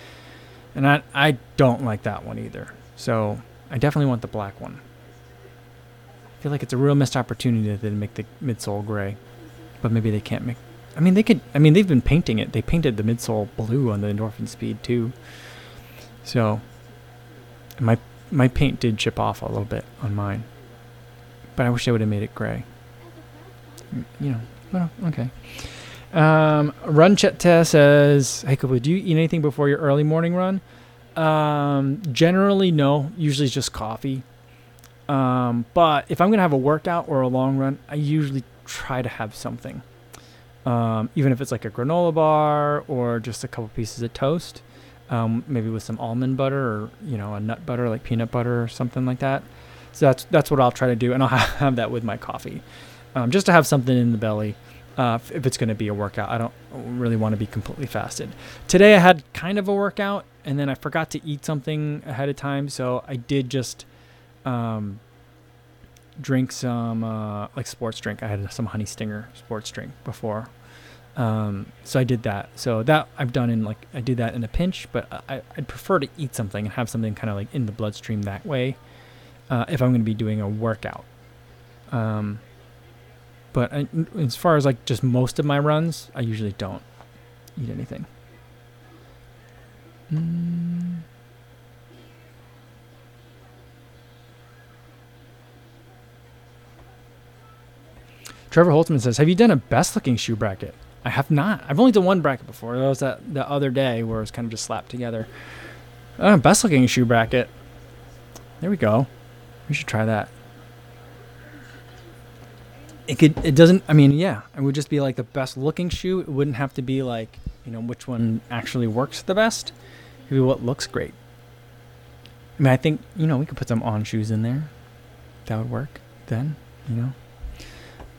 And I I don't like that one either. So, I definitely want the black one. I feel like it's a real missed opportunity to make the midsole gray. But maybe they can't make I mean, they could. I mean, they've been painting it. They painted the midsole blue on the Endorphin Speed 2. So, my my paint did chip off a little bit on mine, but I wish I would have made it gray. You know, well, okay. Um, run Chet says, "Hey, Kubu, do you eat anything before your early morning run?" Um, generally, no. Usually, just coffee. Um, but if I'm gonna have a workout or a long run, I usually try to have something um, even if it's like a granola bar or just a couple pieces of toast, um, maybe with some almond butter or you know a nut butter like peanut butter or something like that. So that's that's what I'll try to do, and I'll have that with my coffee, um, just to have something in the belly. Uh, if it's going to be a workout, I don't really want to be completely fasted. Today I had kind of a workout, and then I forgot to eat something ahead of time, so I did just um, drink some uh, like sports drink. I had some honey stinger sports drink before um, so I did that. So that I've done in like I did that in a pinch, but I, I'd prefer to eat something and have something kind of like in the bloodstream that way, uh, if I'm going to be doing a workout. Um, but I, as far as like just most of my runs, I usually don't eat anything. Mm. Trevor Holtzman says, "Have you done a best looking shoe bracket?" I have not. I've only done one bracket before. That was that the other day where it was kind of just slapped together. Uh, best looking shoe bracket. There we go. We should try that. It could. It doesn't. I mean, yeah. It would just be like the best looking shoe. It wouldn't have to be like you know which one actually works the best. It be what looks great. I mean, I think you know we could put some on shoes in there. That would work. Then you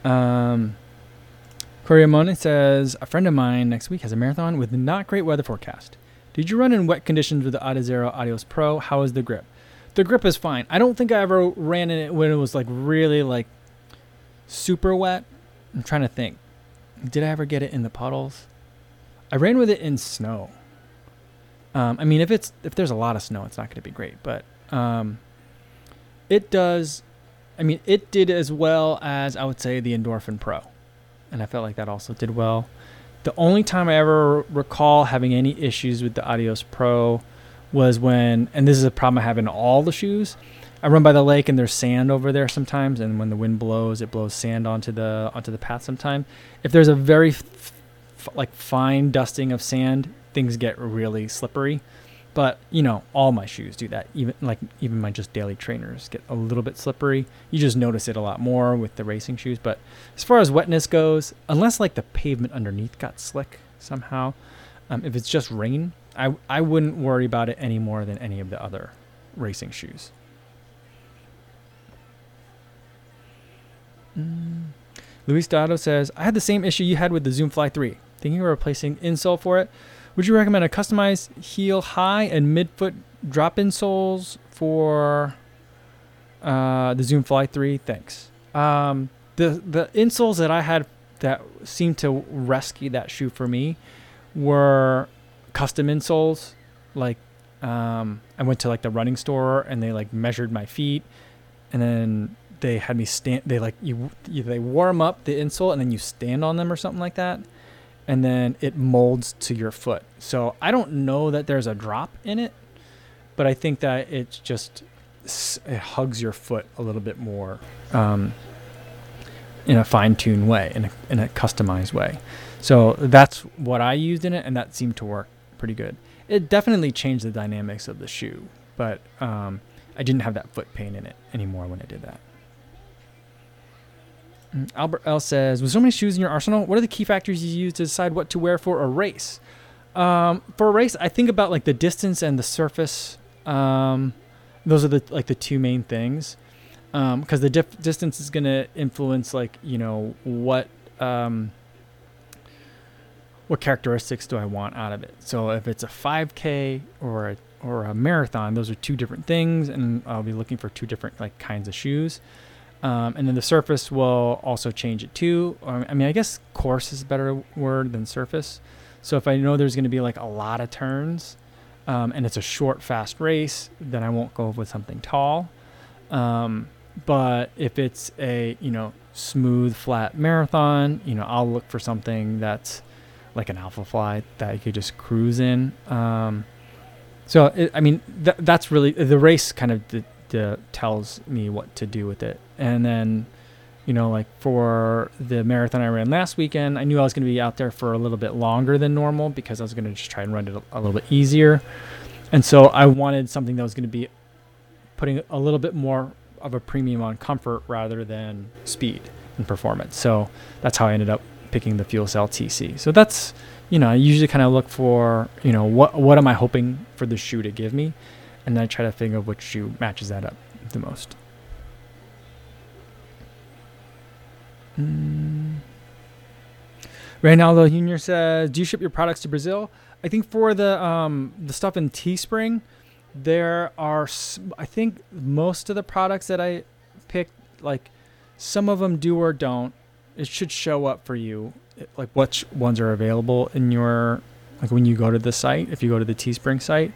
know. Um. Coriamone says, a friend of mine next week has a marathon with not great weather forecast. Did you run in wet conditions with the Adizero Adios Pro? How is the grip? The grip is fine. I don't think I ever ran in it when it was like really like super wet. I'm trying to think. Did I ever get it in the puddles? I ran with it in snow. Um, I mean, if it's if there's a lot of snow, it's not going to be great, but um, it does. I mean, it did as well as I would say the Endorphin Pro and I felt like that also did well. The only time I ever recall having any issues with the Adios Pro was when, and this is a problem I have in all the shoes. I run by the lake and there's sand over there sometimes, and when the wind blows, it blows sand onto the onto the path. Sometimes, if there's a very f- like fine dusting of sand, things get really slippery. But you know, all my shoes do that. Even like even my just daily trainers get a little bit slippery. You just notice it a lot more with the racing shoes. But as far as wetness goes, unless like the pavement underneath got slick somehow, um, if it's just rain, I I wouldn't worry about it any more than any of the other racing shoes. Mm. Luis Dado says, I had the same issue you had with the Zoom Fly 3. Thinking of replacing insole for it. Would you recommend a customized heel high and midfoot drop insoles for uh, the Zoom Fly 3? Thanks. Um, the the insoles that I had that seemed to rescue that shoe for me were custom insoles. Like um, I went to like the running store and they like measured my feet, and then they had me stand. They like you, you they warm up the insole and then you stand on them or something like that, and then it molds to your foot. So I don't know that there's a drop in it, but I think that it's just it hugs your foot a little bit more. Um, in a fine-tuned way, in a, in a customized way. So that's what I used in it, and that seemed to work pretty good. It definitely changed the dynamics of the shoe, but um, I didn't have that foot pain in it anymore when I did that. Albert L says, with so many shoes in your arsenal, what are the key factors you use to decide what to wear for a race? Um, for a race, I think about like the distance and the surface. Um, those are the like the two main things because um, the dif- distance is going to influence like you know what um, what characteristics do I want out of it. So if it's a 5K or a or a marathon, those are two different things, and I'll be looking for two different like kinds of shoes. Um, and then the surface will also change it too. I mean, I guess course is a better word than surface. So if I know there's going to be like a lot of turns, um, and it's a short, fast race, then I won't go with something tall. Um, but if it's a, you know, smooth, flat marathon, you know, I'll look for something that's like an Alphafly that you could just cruise in. Um, so, it, I mean, th- that's really the race kind of tells me what to do with it. And then, you know, like for the marathon I ran last weekend, I knew I was going to be out there for a little bit longer than normal because I was going to just try and run it a, a little bit easier. And so I wanted something that was going to be putting a little bit more of a premium on comfort rather than speed and performance. So that's how I ended up picking the FuelCell TC. So that's you know I usually kind of look for you know what what am I hoping for the shoe to give me, and then I try to figure which shoe matches that up the most. Mm. Reynaldo Jr. says, "Do you ship your products to Brazil?" I think for the um, the stuff in Teespring, there are i think most of the products that i picked like some of them do or don't it should show up for you like which ones are available in your like when you go to the site if you go to the teespring site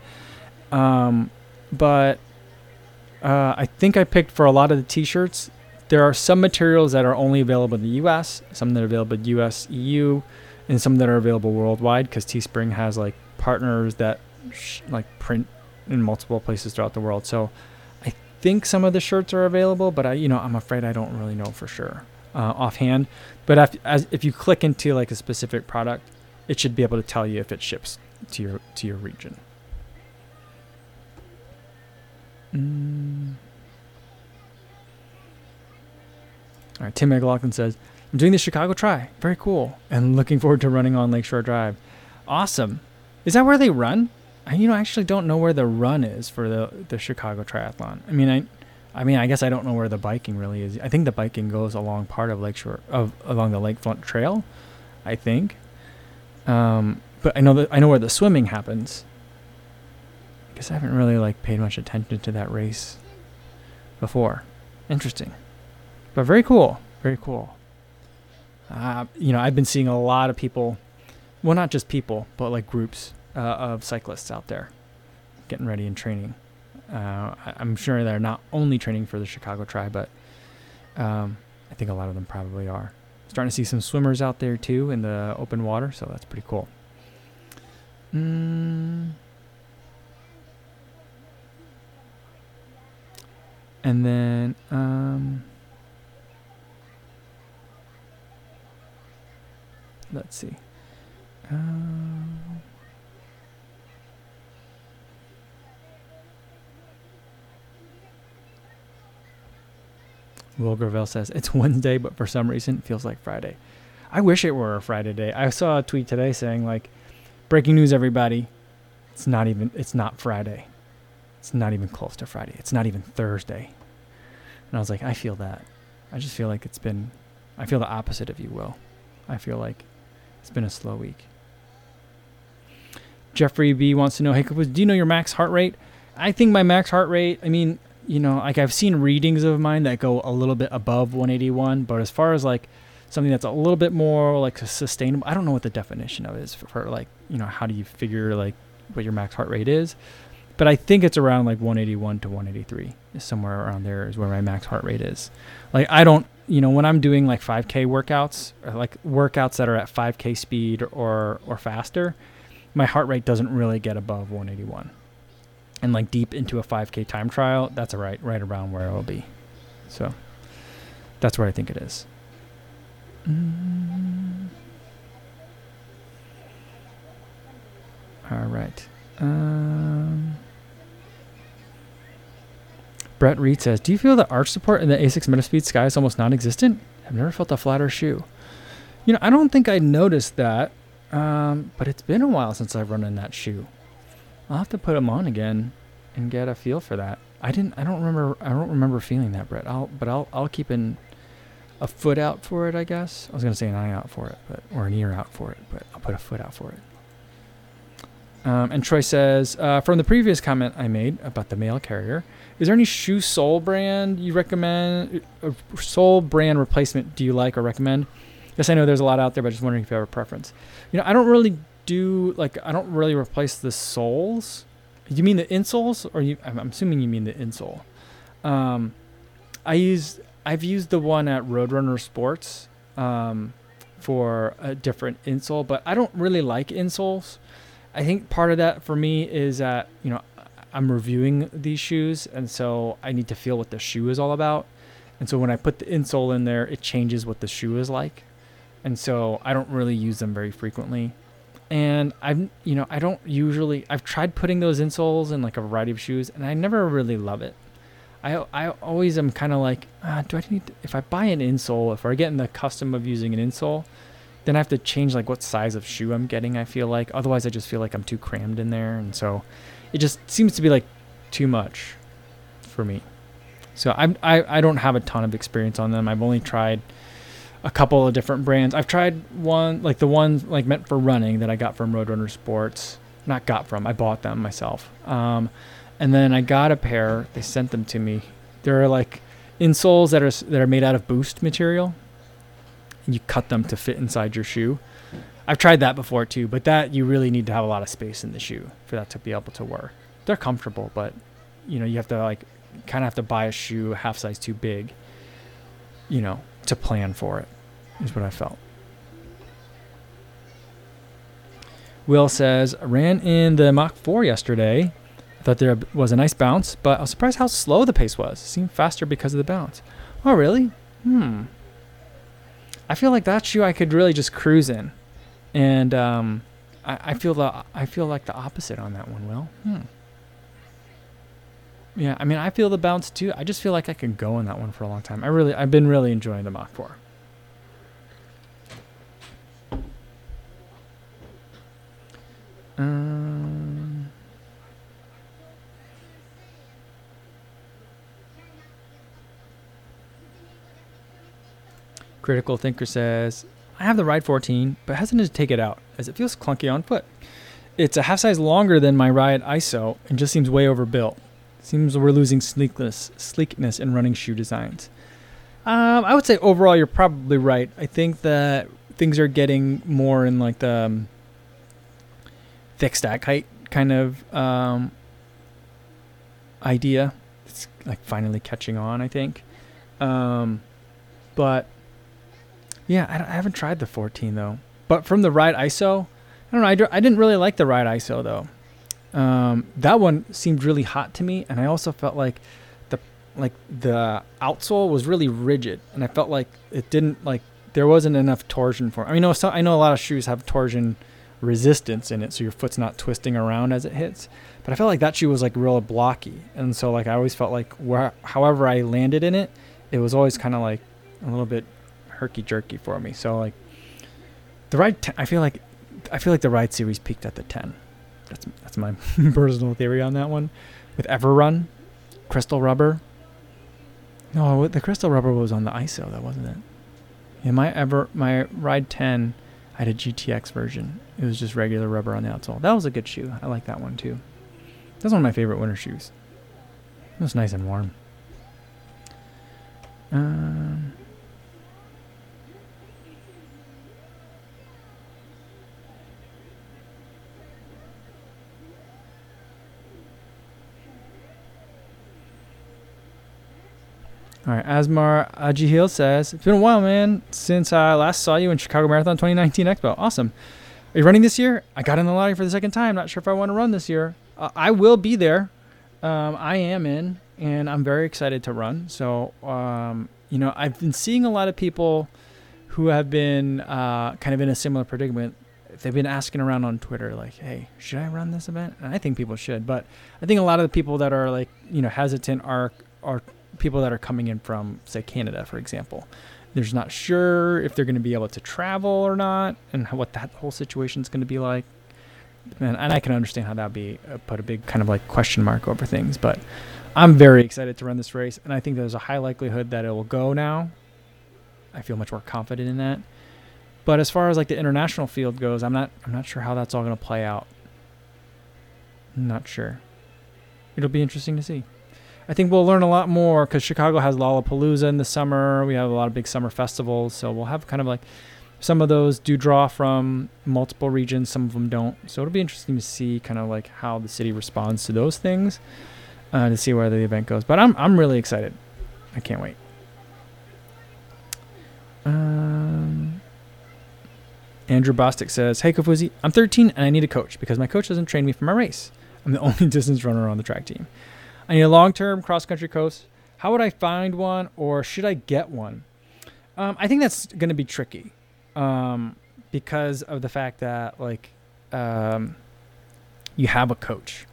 um, but uh, i think i picked for a lot of the t-shirts there are some materials that are only available in the us some that are available us eu and some that are available worldwide because teespring has like partners that sh- like print in multiple places throughout the world. So I think some of the shirts are available, but I, you know, I'm afraid I don't really know for sure uh, offhand. But if, as, if you click into like a specific product, it should be able to tell you if it ships to your to your region. Mm. All right, Tim McLaughlin says, I'm doing the Chicago Tri. Very cool. And looking forward to running on Lakeshore Drive. Awesome. Is that where they run? I you know actually don't know where the run is for the the Chicago Triathlon. I mean I I mean I guess I don't know where the biking really is. I think the biking goes along part of Lakeshore of along the Lakefront Trail, I think. Um, but I know that I know where the swimming happens. I guess I haven't really like paid much attention to that race before. Interesting, but very cool. Very cool. Uh, you know, I've been seeing a lot of people, well, not just people, but like groups uh, of cyclists out there getting ready and training. Uh, I, am sure they're not only training for the Chicago Tri, but um, I think a lot of them probably are. Starting to see some swimmers out there too in the open water, so that's pretty cool. Mm. And then, um, let's see. Um, Will Gravel says it's Wednesday, but for some reason it feels like Friday. I wish it were a Friday day. I saw a tweet today saying like, "Breaking news, everybody! It's not even. It's not Friday. It's not even close to Friday. It's not even Thursday." And I was like, I feel that. I just feel like it's been, I feel the opposite of you, Will. I feel like it's been a slow week. Jeffrey B wants to know, hey, do you know your max heart rate? I think my max heart rate, I mean, you know, like I've seen readings of mine that go a little bit above 181, but as far as like something that's a little bit more like sustainable, I don't know what the definition of is for, for like, you know, how do you figure like what your max heart rate is? But I think it's around like 181 to 183, somewhere around there is where my max heart rate is. Like I don't, you know, when I'm doing like 5K workouts, or like workouts that are at 5K speed or or faster, my heart rate doesn't really get above 181 and like deep into a 5k time trial that's right right around where it'll be so that's where i think it is mm. all right um, brett reed says do you feel the arch support in the asics metaspeed sky is almost non-existent i've never felt a flatter shoe you know i don't think i noticed that um, but it's been a while since i've run in that shoe I'll have to put them on again and get a feel for that. I didn't. I don't remember. I don't remember feeling that, Brett. I'll. But I'll. I'll keep an a foot out for it. I guess I was gonna say an eye out for it, but or an ear out for it. But I'll put a foot out for it. Um, and Troy says, uh, from the previous comment I made about the mail carrier, is there any shoe sole brand you recommend? Uh, sole brand replacement do you like or recommend? Yes, I know there's a lot out there, but just wondering if you have a preference. You know, I don't really do like I don't really replace the soles. You mean the insoles, or you? I'm, assuming you mean the insole. Um, I use I've used the one at Roadrunner Sports um, for a different insole, but I don't really like insoles. I think part of that for me is that you know I'm reviewing these shoes, and so I need to feel what the shoe is all about. And so when I put the insole in there, it changes what the shoe is like. And so I don't really use them very frequently and I'm you know I don't usually I've tried putting those insoles in like a variety of shoes and I never really love it. I I always am kind of like ah, do I need to, if I buy an insole if I get in the custom of using an insole, then I have to change like what size of shoe I'm getting. I feel like otherwise I just feel like I'm too crammed in there and so it just seems to be like too much for me. So I'm I I don't have a ton of experience on them. I've only tried a couple of different brands. I've tried one like the ones like meant for running that I got from Roadrunner Sports. Not got from, I bought them myself. Um, and then I got a pair. They sent them to me. They're like insoles that are that are made out of boost material, you cut them to fit inside your shoe. I've tried that before too, but that you really need to have a lot of space in the shoe for that to be able to work. They're comfortable, but you know you have to like kind of have to buy a shoe half size too big. You know, to plan for it, is what I felt. Will says, ran in the Mach 4 yesterday. Thought there was a nice bounce, but I was surprised how slow the pace was. It seemed faster because of the bounce. Oh, really? Hmm. I feel like that shoe I could really just cruise in. And um, I, I feel the I feel like the opposite on that one, Will. Hmm. Yeah, I mean, I feel the bounce too. I just feel like I can go in that one for a long time. I really, I've been really enjoying the Mach 4. Um, Critical Thinker says, I have the Ride 14, but hesitant to take it out as it feels clunky on foot. It's a half size longer than my Ride ISO and just seems way overbuilt. Seems we're losing sleekness, sleekness in running shoe designs. Um, I would say overall, you're probably right. I think that things are getting more in like the um, thick stack height kind of um, idea. It's like finally catching on, I think. Um, but yeah, I, I, haven't tried the 14 though. But from the Ride ISO, I don't know. I, I didn't really like the Ride ISO though. Um, that one seemed really hot to me, and I also felt like the like the outsole was really rigid, and I felt like it didn't like there wasn't enough torsion for. I mean, so, I know a lot of shoes have torsion resistance in it, so your foot's not twisting around as it hits. But I felt like that shoe was like real blocky, and so like I always felt like where however I landed in it, it was always kind of like a little bit herky jerky for me. So like the ride, t- I feel like I feel like the ride series peaked at the ten. That's that's my personal theory on that one. With Everrun, crystal rubber, No, the crystal rubber was on the ISO, that wasn't it. Yeah, my ever my Ride 10, I had a GTX version. It was just regular rubber on the outsole. That was a good shoe. I like that one too. That's one of my favorite winter shoes. It was nice and warm. Um, All right, Asmar Ajihil says, It's been a while, man, since I last saw you in Chicago Marathon 2019 Expo. Awesome. Are you running this year? I got in the lottery for the second time. Not sure if I want to run this year. Uh, I will be there. Um, I am in, and I'm very excited to run. So, um, you know, I've been seeing a lot of people who have been uh, kind of in a similar predicament. They've been asking around on Twitter, like, "Hey, should I run this event?" And I think people should, but I think a lot of the people that are like, you know, hesitant are are people that are coming in from, say, Canada, for example. They're not sure if they're going to be able to travel or not, and what that whole situation is going to be like. And, and I can understand how that would be uh, put a big kind of like question mark over things, but I'm very excited to run this race, and I think there's a high likelihood that it will go now. I feel much more confident in that. But as far as like the international field goes, I'm not I'm not sure how that's all going to play out. Not sure. It'll be interesting to see. I think we'll learn a lot more because Chicago has Lollapalooza in the summer. We have a lot of big summer festivals, so we'll have kind of like some of those do draw from multiple regions. Some of them don't. So it'll be interesting to see kind of like how the city responds to those things uh, to see where the event goes. But I'm I'm really excited. I can't wait. Um, Andrew Bostic says, "Hey Kofuzi, I'm 13 and I need a coach because my coach doesn't train me for my race. I'm the only distance runner on the track team. I need a long-term cross-country coach. How would I find one, or should I get one? Um, I think that's going to be tricky um, because of the fact that like um, you have a coach.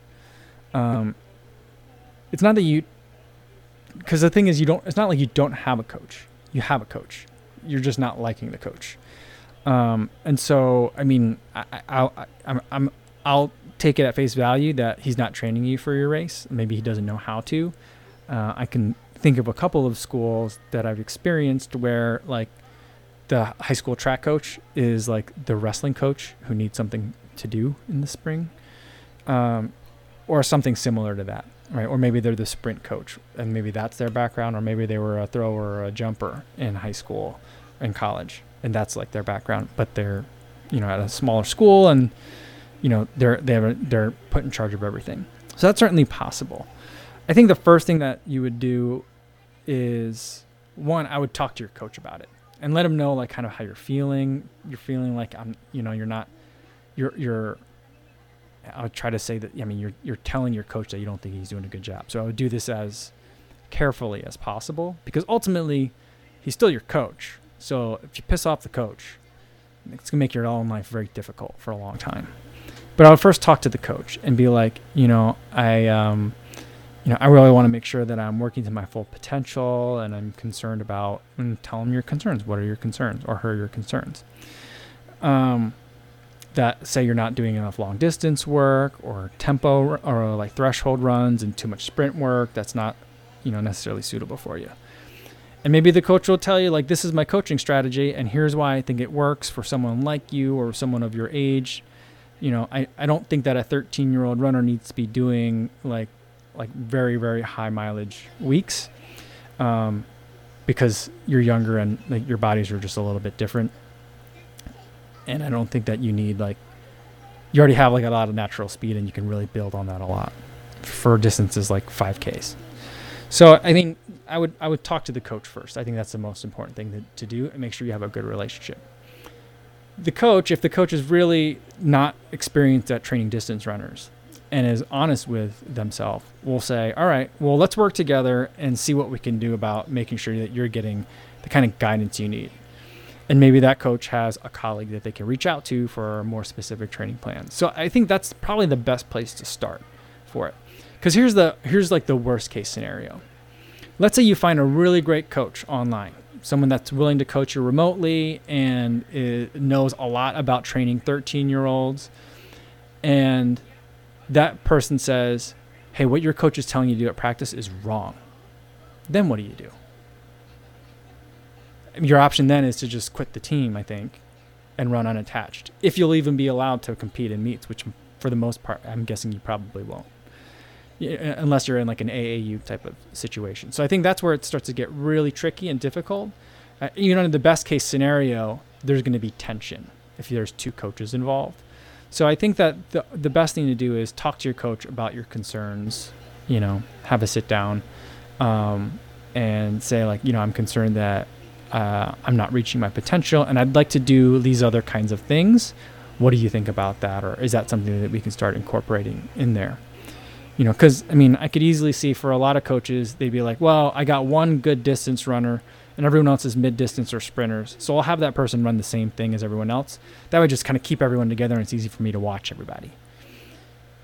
Um, it's not that you because the thing is you don't it's not like you don't have a coach you have a coach you're just not liking the coach um, and so i mean I, I'll, I, I'm, I'm i'll take it at face value that he's not training you for your race maybe he doesn't know how to uh, i can think of a couple of schools that i've experienced where like the high school track coach is like the wrestling coach who needs something to do in the spring um, or something similar to that right? Or maybe they're the sprint coach, and maybe that's their background, or maybe they were a thrower or a jumper in high school, in college, and that's like their background. But they're, you know, at a smaller school, and you know, they're they have a, they're put in charge of everything. So that's certainly possible. I think the first thing that you would do is one, I would talk to your coach about it and let him know like kind of how you're feeling. You're feeling like I'm, you know, you're not, you're you're I would try to say that I mean you're you're telling your coach that you don't think he's doing a good job. So I would do this as carefully as possible because ultimately he's still your coach. So if you piss off the coach, it's gonna make your own life very difficult for a long time. But I would first talk to the coach and be like, you know, I um, you know, I really want to make sure that I'm working to my full potential and I'm concerned about and tell them your concerns. What are your concerns or her your concerns? Um, that say you're not doing enough long distance work or tempo or like threshold runs and too much sprint work that's not you know necessarily suitable for you and maybe the coach will tell you like this is my coaching strategy and here's why i think it works for someone like you or someone of your age you know i, I don't think that a 13 year old runner needs to be doing like like very very high mileage weeks um, because you're younger and like your bodies are just a little bit different and I don't think that you need like you already have like a lot of natural speed and you can really build on that a lot for distances like 5Ks. So I mean, I would I would talk to the coach first. I think that's the most important thing to, to do and make sure you have a good relationship. The coach, if the coach is really not experienced at training distance runners and is honest with themselves, will say, "All right, well, let's work together and see what we can do about making sure that you're getting the kind of guidance you need." and maybe that coach has a colleague that they can reach out to for a more specific training plan. So I think that's probably the best place to start for it. Cuz here's the here's like the worst case scenario. Let's say you find a really great coach online, someone that's willing to coach you remotely and knows a lot about training 13-year-olds and that person says, "Hey, what your coach is telling you to do at practice is wrong." Then what do you do? your option then is to just quit the team, I think, and run unattached. If you'll even be allowed to compete in meets, which for the most part, I'm guessing you probably won't. Unless you're in like an AAU type of situation. So I think that's where it starts to get really tricky and difficult. Uh, you know, in the best case scenario, there's going to be tension if there's two coaches involved. So I think that the the best thing to do is talk to your coach about your concerns. You know, have a sit down, um, and say like, you know, I'm concerned that uh, I'm not reaching my potential, and I'd like to do these other kinds of things. What do you think about that, or is that something that we can start incorporating in there? You know, because I mean, I could easily see for a lot of coaches, they'd be like, well, I got one good distance runner and everyone else is mid distance or sprinters. So I'll have that person run the same thing as everyone else. That would just kind of keep everyone together and it's easy for me to watch everybody.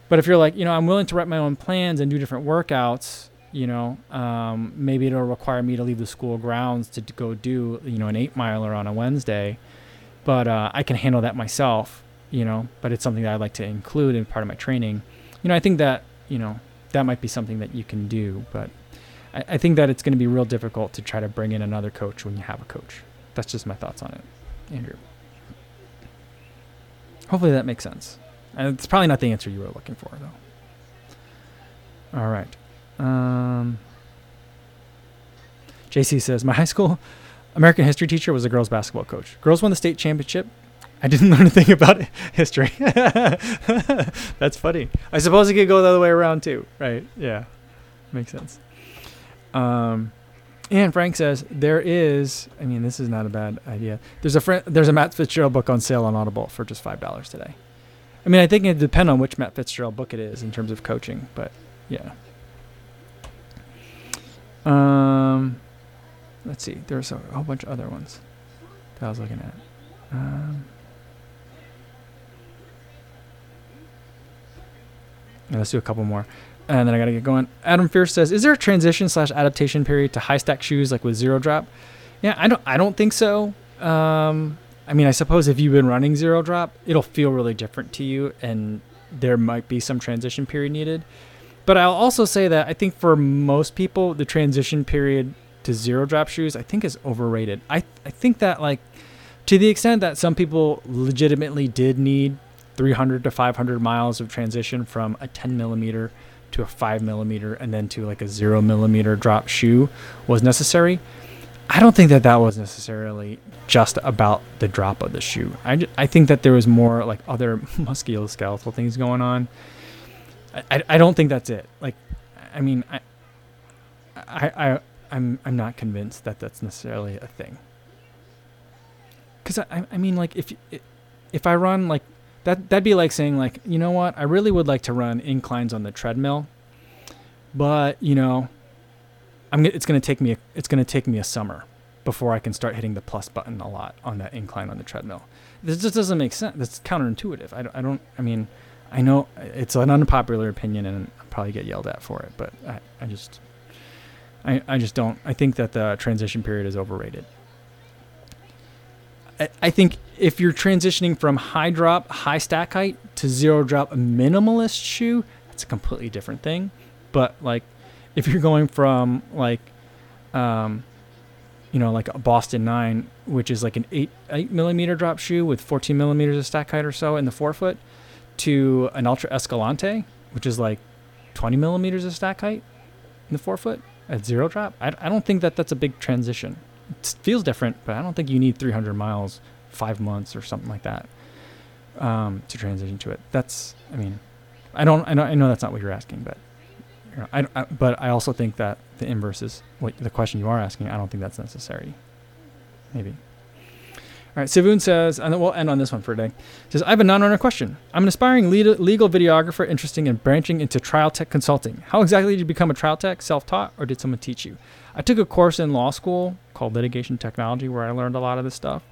But if you're like, you know, I'm willing to write my own plans and do different workouts, you know, um, maybe it'll require me to leave the school grounds to, go do, you know, an eight miler on a Wednesday. But uh, I can handle that myself, you know, but it's something that I'd like to include in part of my training. You know, I think that, you know, that might be something that you can do, but I, I think that it's going to be real difficult to try to bring in another coach when you have a coach. That's just my thoughts on it, Andrew. Hopefully that makes sense. And it's probably not the answer you were looking for, though. All right. Um, JC says, My high school American history teacher was a girls basketball coach. Girls won the state championship. I didn't learn a thing about history. That's funny. I suppose it could go the other way around, too, right? Yeah. Makes sense. Um, and Frank says there is. I mean, this is not a bad idea. There's a fr- there's a Matt Fitzgerald book on sale on Audible for just five dollars today. I mean, I think it depends on which Matt Fitzgerald book it is in terms of coaching, but yeah. Um, let's see. There's a whole bunch of other ones that I was looking at. Um, let's do a couple more and then I gotta get going. Adam Fierce says, "Is there a transition slash adaptation period to high stack shoes like with zero drop?" Yeah, I don't. I don't think so. Um, I mean, I suppose if you've been running zero drop, it'll feel really different to you, and there might be some transition period needed. But I'll also say that I think for most people, the transition period to zero drop shoes, I think, is overrated. I I think that like to the extent that some people legitimately did need 300 to 500 miles of transition from a 10 millimeter to a five millimeter and then to like a zero millimeter drop shoe was necessary. I don't think that that was necessarily just about the drop of the shoe. I, I think that there was more like other musculoskeletal things going on. I, I, don't think that's it. Like, I mean, I, I, I, I'm, I'm not convinced that that's necessarily a thing. Cause I, I mean, like if, if I run like that that'd be like saying like, you know what? I really would like to run inclines on the treadmill, but you know, I'm it's going to take me a, it's going to take me a summer before I can start hitting the plus button a lot on that incline on the treadmill. This just doesn't make sense. That's counterintuitive. I don't, I don't I mean, I know uh, it's an unpopular opinion and I'll probably get yelled at for it, but I, I just I, I just don't I think that the transition period is overrated. I think if you're transitioning from high drop, high stack height to zero drop minimalist shoe, that's a completely different thing. But like, if you're going from like, um, you know, like a Boston Nine, which is like an eight eight millimeter drop shoe with 14 millimeters of stack height or so in the forefoot, to an Altra Escalante, which is like 20 millimeters of stack height in the forefoot at zero drop. I, I don't think that that's a big transition it feels different, but I don't think you need 300 miles, five months or something like that um, to transition to it. That's, I mean, I don't, I know, I know that's not what you're asking, but you know, I, I, but I also think that the inverse is what the question you are asking. I don't think that's necessary. Maybe. All right, Sivoon says, and then we'll end on this one for today. Says, I have a non-runner question. I'm an aspiring legal videographer interested in branching into trial tech consulting. How exactly did you become a trial tech? Self-taught, or did someone teach you? I took a course in law school called litigation technology where I learned a lot of this stuff,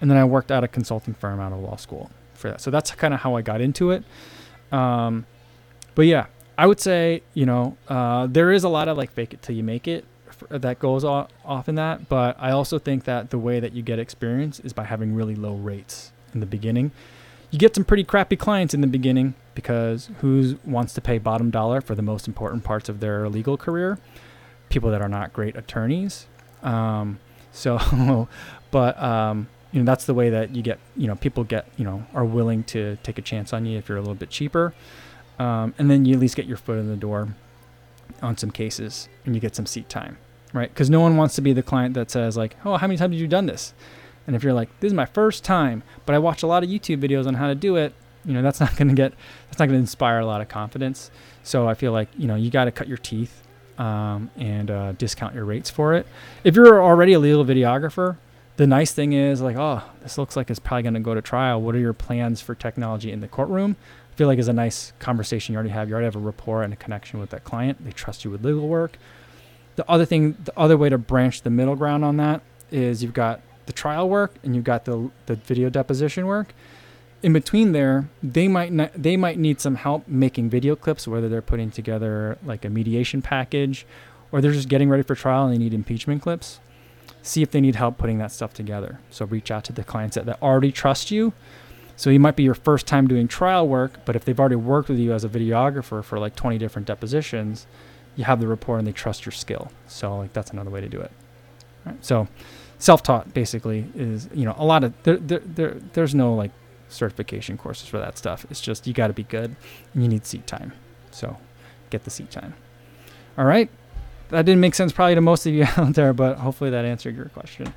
and then I worked at a consulting firm out of law school for that. So that's kind of how I got into it. Um, but yeah, I would say you know uh, there is a lot of like fake it till you make it that goes off in that. But I also think that the way that you get experience is by having really low rates in the beginning. You get some pretty crappy clients in the beginning because who wants to pay bottom dollar for the most important parts of their legal career? People that are not great attorneys. Um, So, but um, you know that's the way that you get you know people get you know are willing to take a chance on you if you're a little bit cheaper, um, and then you at least get your foot in the door on some cases and you get some seat time, right? Because no one wants to be the client that says like, oh, how many times have you done this? And if you're like, this is my first time, but I watch a lot of YouTube videos on how to do it, you know, that's not going to get, that's not going to inspire a lot of confidence. So I feel like, you know, you got to cut your teeth um, and uh, discount your rates for it. If you're already a legal videographer, the nice thing is like, oh, this looks like it's probably going to go to trial. What are your plans for technology in the courtroom? I feel like is a nice conversation you already have. You already have a rapport and a connection with that client. They trust you with legal work. The other thing, the other way to branch the middle ground on that is you've got the trial work and you've got the the video deposition work. In between there, they might not, they might need some help making video clips, whether they're putting together like a mediation package, or they're just getting ready for trial and they need impeachment clips. See if they need help putting that stuff together. So reach out to the clients that, that already trust you. So you might be your first time doing trial work, but if they've already worked with you as a videographer for like 20 different depositions, you have the rapport and they trust your skill. So like that's another way to do it. So self-taught basically is you know a lot of there, there, there there's no like certification courses for that stuff. It's just you got to be good and you need seat time. So get the seat time. All right. That didn't make sense probably to most of you out there but hopefully that answered your question.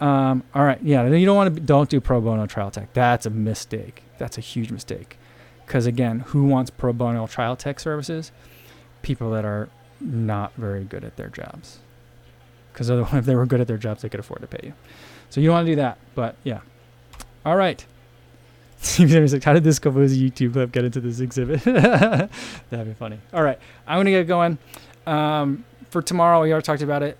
Um, all right. Yeah you don't want to don't do pro bono trial tech. That's a mistake. That's a huge mistake. Because again who wants pro bono trial tech services? People that are not very good at their jobs. Because if they were good at their jobs, they could afford to pay you. So you don't want to do that. But yeah. All right. like, how did this a YouTube clip get into this exhibit? That'd be funny. All right. I'm to get going. Um, for tomorrow, we already talked about it.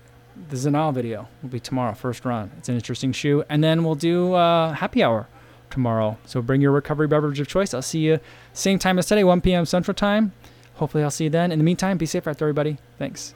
The Zinal video will be tomorrow, first run. It's an interesting shoe. And then we'll do uh, happy hour tomorrow. So bring your recovery beverage of choice. I'll see you same time as today, 1 p.m. Central Time. Hopefully, I'll see you then. In the meantime, be safe out there, everybody. Thanks.